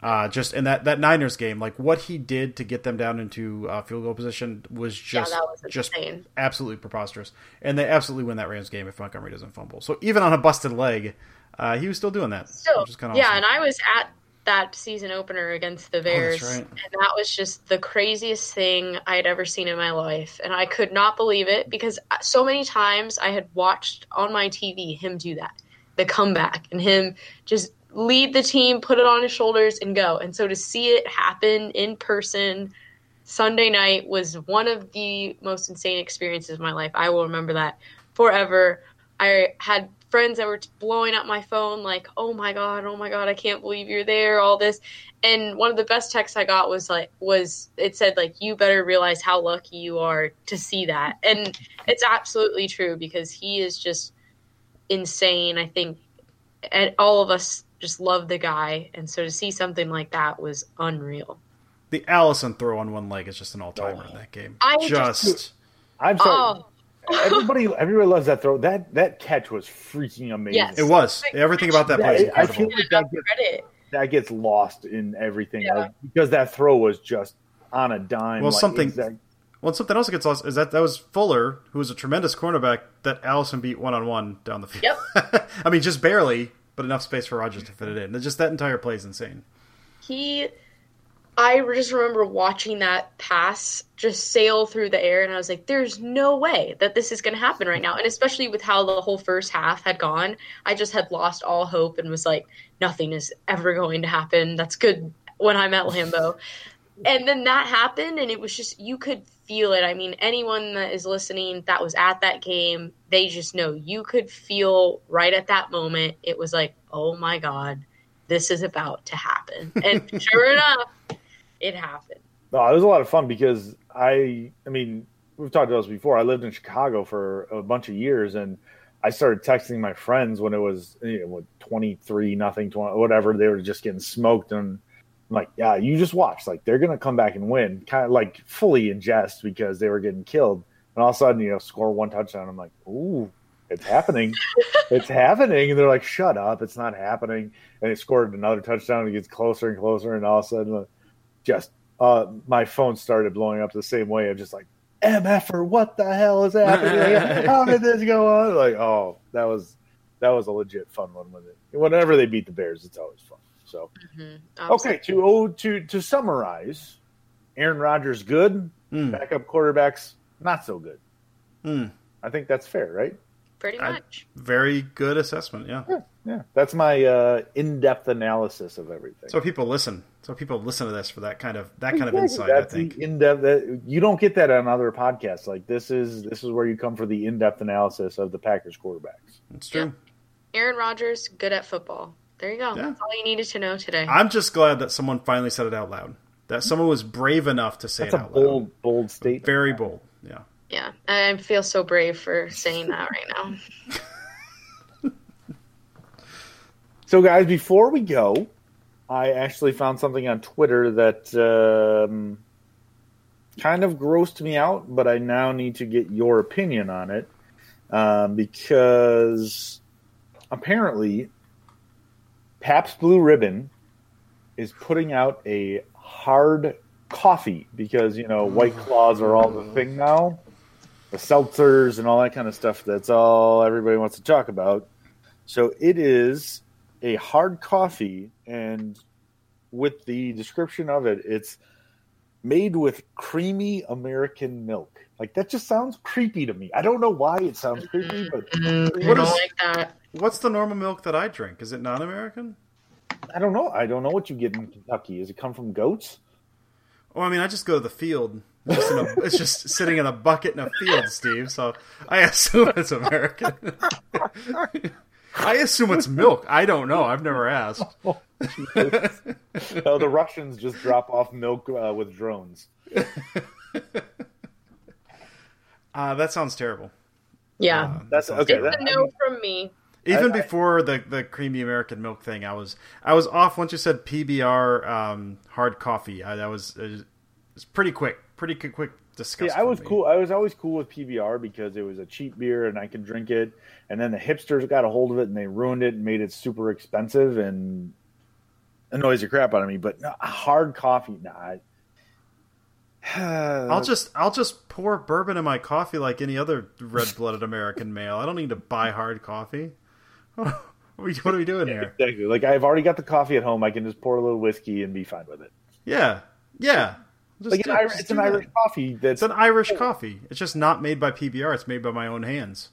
Uh, just in that, that Niners game, like what he did to get them down into uh, field goal position was just yeah, was just absolutely preposterous. And they absolutely win that Rams game if Montgomery doesn't fumble. So even on a busted leg, uh, he was still doing that. Still, yeah, awesome. and I was at that season opener against the oh, Bears, right. and that was just the craziest thing I had ever seen in my life, and I could not believe it because uh, so many times I had watched on my TV him do that, the comeback, and him just lead the team, put it on his shoulders, and go. And so to see it happen in person. Sunday night was one of the most insane experiences of my life. I will remember that forever. I had friends that were blowing up my phone, like, "Oh my god, oh my god, I can't believe you're there!" All this, and one of the best texts I got was like, was it said like, "You better realize how lucky you are to see that," and it's absolutely true because he is just insane. I think, and all of us just love the guy, and so to see something like that was unreal. the Allison throw on one leg is just an all timer Oh. in that game. I just, just- I'm sorry. Oh, everybody, everybody loves that throw. That that catch was freaking amazing. Yes. it was everything about that play. I feel like that gets, that gets lost in everything Yeah. else because that throw was just on a dime. Well, like, something- exact- Well, something else that gets lost is that that was Fuller, who was a tremendous cornerback that Allison beat one on one down the field. Yep. I mean, just barely, but enough space for Rodgers to fit it in. Just that entire play is insane. he I just remember watching that pass just sail through the air and I was like there's no way that this is going to happen right now. And especially with how the whole first half had gone I just had lost all hope and was like nothing is ever going to happen. That's good when I'm at Lambeau. And then that happened and it was just you could feel it. I mean anyone that is listening that was at that game they just know you could feel right at that moment it was like oh my god this is about to happen. And sure enough, it happened. No, it was a lot of fun because I, I mean, we've talked about this before. I lived in Chicago for a bunch of years, and I started texting my friends when it was you know, twenty three nothing, 20, whatever. They were just getting smoked, and I'm like, yeah, you just watch. Like they're gonna come back and win, kind of like fully in jest because they were getting killed, and all of a sudden, you know, score one touchdown. I'm like, ooh. It's happening. it's happening. And they're like, shut up. It's not happening. And they scored another touchdown. It gets closer and closer. And all of a sudden, just uh, my phone started blowing up the same way. I'm just like, MFer, what the hell is happening? How did this go on? Like, oh, that was that was a legit fun one with it. Whenever they beat the Bears, it's always fun. So Mm-hmm. okay, to oh, to to summarize, Aaron Rodgers good, Mm. backup quarterbacks not so good. Mm. I think that's fair, right? Pretty I- much. Very good assessment. Yeah. Yeah, that's my uh, in-depth analysis of everything. So people listen. So people listen to this for that kind of that kind of insight. That's I think. the in-depth. That, you don't get that on other podcasts. Like this is this is where you come for the in-depth analysis of the Packers quarterbacks. It's true. Aaron Rodgers, good at football. There you go. Yeah. That's all you needed to know today. I'm just glad that someone finally said it out loud. That someone was brave enough to say That's it a bold loud. bold statement. Very bold. Yeah. Yeah. I feel so brave for saying that right now. So, guys, before we go, I actually found something on Twitter that um, kind of grossed me out, but I now need to get your opinion on it um, because apparently Pabst Blue Ribbon is putting out a hard coffee because, you know, White Claws are all the thing now. The seltzers and all that kind of stuff. That's all everybody wants to talk about. So it is a hard coffee, and with the description of it, it's made with creamy American milk. Like that just sounds creepy to me. I don't know why it sounds creepy, but Mm, I What like that. What's the normal milk that I drink? Is it non-American? I don't know. I don't know what you get in Kentucky. Does it come from goats? Oh, I mean, I just go to the field. It's just, in a, it's just sitting in a bucket in a field, Steve. So I assume it's American. I assume it's milk. I don't know. I've never asked. Oh, the Russians just drop off milk uh, with drones. Uh, that sounds terrible. Yeah. Uh, That's sounds okay. That, a no from me. Even I- I- before the the creamy American milk thing, I was I was off once you said PBR um, hard coffee. I, that was it was pretty quick, pretty quick, quick disgust. See, I was me. cool. I was always cool with PBR because it was a cheap beer and I could drink it. And then the hipsters got a hold of it and they ruined it and made it super expensive and annoys the crap out of me. But no, hard coffee, nah. I'll just I'll just pour bourbon in my coffee like any other red blooded American male. I don't need to buy hard coffee. what, are we, what are we doing here? exactly like I've already got the coffee at home. I can just pour a little whiskey and be fine with it. Yeah, yeah. Just Like do- an Irish, just it's an that. Irish coffee. That's It's an Irish coffee. It's just not made by PBR. It's made by my own hands.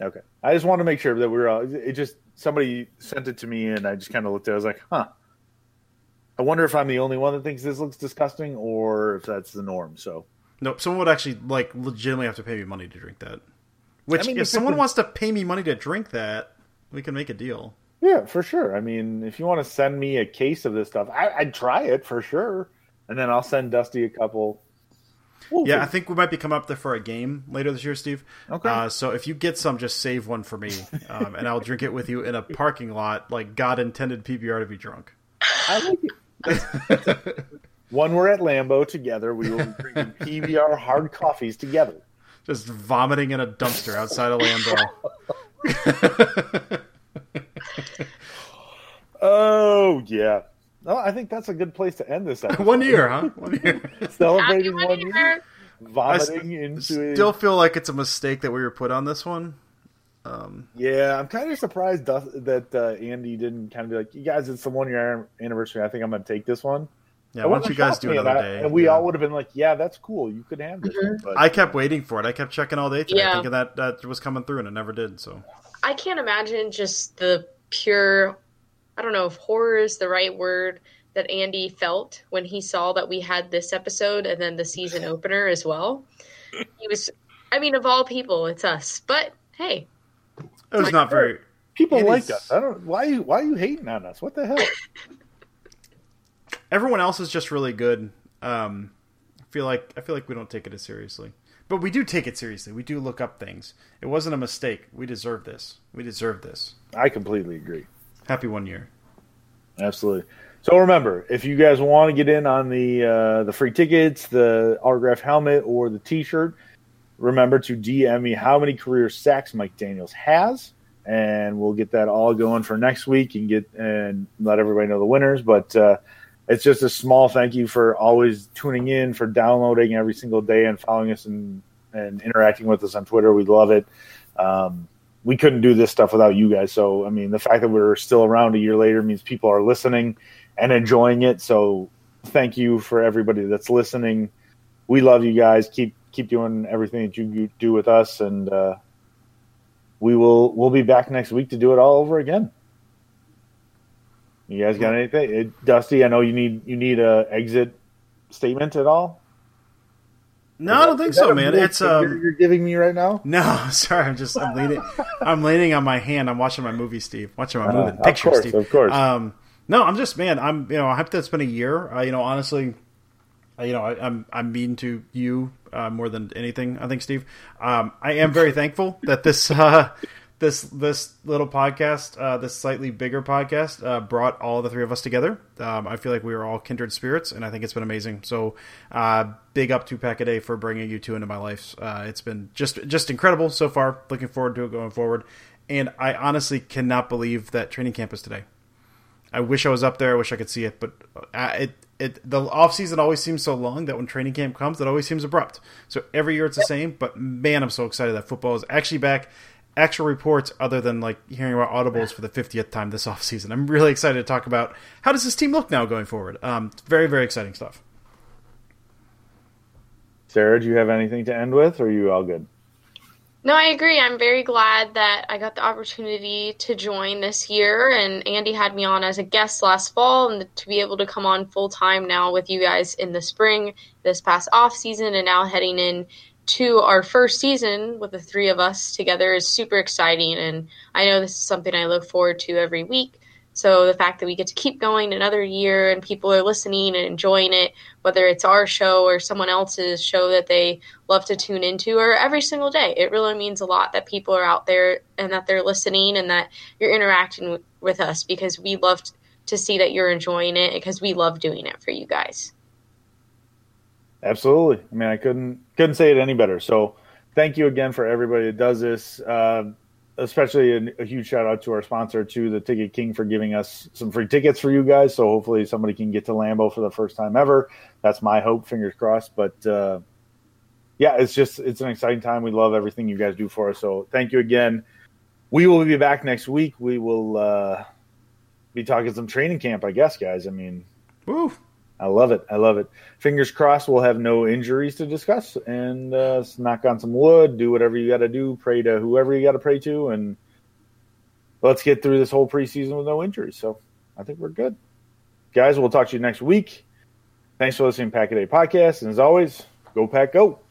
okay. I just want to make sure that we're. All, it just somebody sent it to me and I just kind of looked at. it. I was like, huh. I wonder if I'm the only one that thinks this looks disgusting or if that's the norm. So Nope. Someone would actually like legitimately have to pay me money to drink that. Which, I mean, if if someone it's wants to pay me money to drink that, we can make a deal. Yeah, for sure. I mean, if you want to send me a case of this stuff, I, I'd try it for sure, and then I'll send Dusty a couple. We'll Yeah, I think we might be coming up there for a game later this year, Steve. Okay. Uh, so if you get some, just save one for me, um, and I'll drink it with you in a parking lot, like God intended PBR to be drunk. I like it. When we're at Lambeau together, we will be drinking PBR hard coffees together. Just vomiting in a dumpster outside of Lambeau. Oh yeah. No, I think that's a good place to end this. Episode. one year, huh? One year. Celebrating one one year. year, I vomiting into Still feel like it's a mistake that we were put on this one. Um, Yeah, I'm kind of surprised that uh, Andy didn't kind of be like, "You guys, it's the one year anniversary. I think I'm going to take this one." yeah, It why don't you guys shock do me, another and day? And we Yeah. all would have been like, "Yeah, that's cool. You could have this." one." But I kept waiting for it. I kept checking all day today, Yeah. thinking that that was coming through, and it never did. So I can't imagine just the pure, I don't know if horror is the right word, that Andy felt when he saw that we had this episode and then the season opener as well. He was, I mean, of all people, it's us. But hey, it was not very. people It like is- us. I don't. Why? you- Why are you hating on us? What the hell? Everyone else is just really good. Um, I feel like I feel like we don't take it as seriously, but we do take it seriously. We do look up things. It wasn't a mistake. We deserve this. We deserve this. I completely agree. Happy one year. Absolutely. So remember, if you guys want to get in on the uh, the free tickets, the autograph helmet, or the T-shirt, remember to DM me how many career sacks Mike Daniels has, and we'll get that all going for next week and get and let everybody know the winners. But uh, it's just a small thank you for always tuning in, for downloading every single day, and following us and and interacting with us on Twitter. We love it. Um, we couldn't do this stuff without you guys. So, I mean, the fact that we're still around a year later means people are listening and enjoying it. So, thank you for everybody that's listening. We love you guys. Keep keep doing everything that you do with us, and uh, we will we'll be back next week to do it all over again. You guys got anything, it, Dusty? I know you need you need a exit statement at all. No, I don't think so, man. It's um, you're giving me right now. No, sorry. I'm just I'm leaning. I'm leaning on my hand. I'm watching my movie, Steve. Watching my Uh, movie of picture, course, Steve. of course. Um, no, I'm just man. I'm you know I hope that's been a year. Uh, you know, honestly, uh, you know I, I'm I'm mean to you uh, more than anything. I think, Steve. Um, I am very thankful that this uh, this this little podcast, uh, this slightly bigger podcast, uh, brought all the three of us together. Um, I feel like we are all kindred spirits, and I think it's been amazing. So, uh, big up to Pack a Day for bringing you two into my life. Uh, it's been just just incredible so far. Looking forward to it going forward, and I honestly cannot believe that training camp is today. I wish I was up there. I wish I could see it, but uh, it it the off season always seems so long that when training camp comes, it always seems abrupt. So every year it's the same. But man, I'm so excited that football is actually back. Actual reports, other than like hearing about audibles for the 50th time this off season. I'm really excited to talk about how does this team look now going forward. Um, very very exciting stuff. Sarah, do you have anything to end with, or are you all good? No, I agree. I'm very glad that I got the opportunity to join this year, and Andy had me on as a guest last fall, and to be able to come on full time now with you guys in the spring, this past off season, and now heading in to our first season with the three of us together is super exciting. And I know this is something I look forward to every week. So the fact that we get to keep going another year and people are listening and enjoying it, whether it's our show or someone else's show that they love to tune into, or every single day, it really means a lot that people are out there and that they're listening and that you're interacting with, us because we love to see that you're enjoying it because we love doing it for you guys. Absolutely. I mean, I couldn't couldn't say it any better. So, thank you again for everybody that does this. Uh, especially a, a, huge shout out to our sponsor, to the Ticket King, for giving us some free tickets for you guys. So hopefully somebody can get to Lambeau for the first time ever. That's my hope. Fingers crossed. But uh, yeah, it's just it's an exciting time. We love everything you guys do for us. So thank you again. We will be back next week. We will uh, be talking some training camp, I guess, guys. I mean, Woo. I love it. I love it. Fingers crossed we'll have no injuries to discuss and uh, knock on some wood, do whatever you got to do, pray to whoever you got to pray to, and let's get through this whole preseason with no injuries. So I think we're good. Guys, we'll talk to you next week. Thanks for listening to Pack a Day Podcast. And as always, go Pack Go.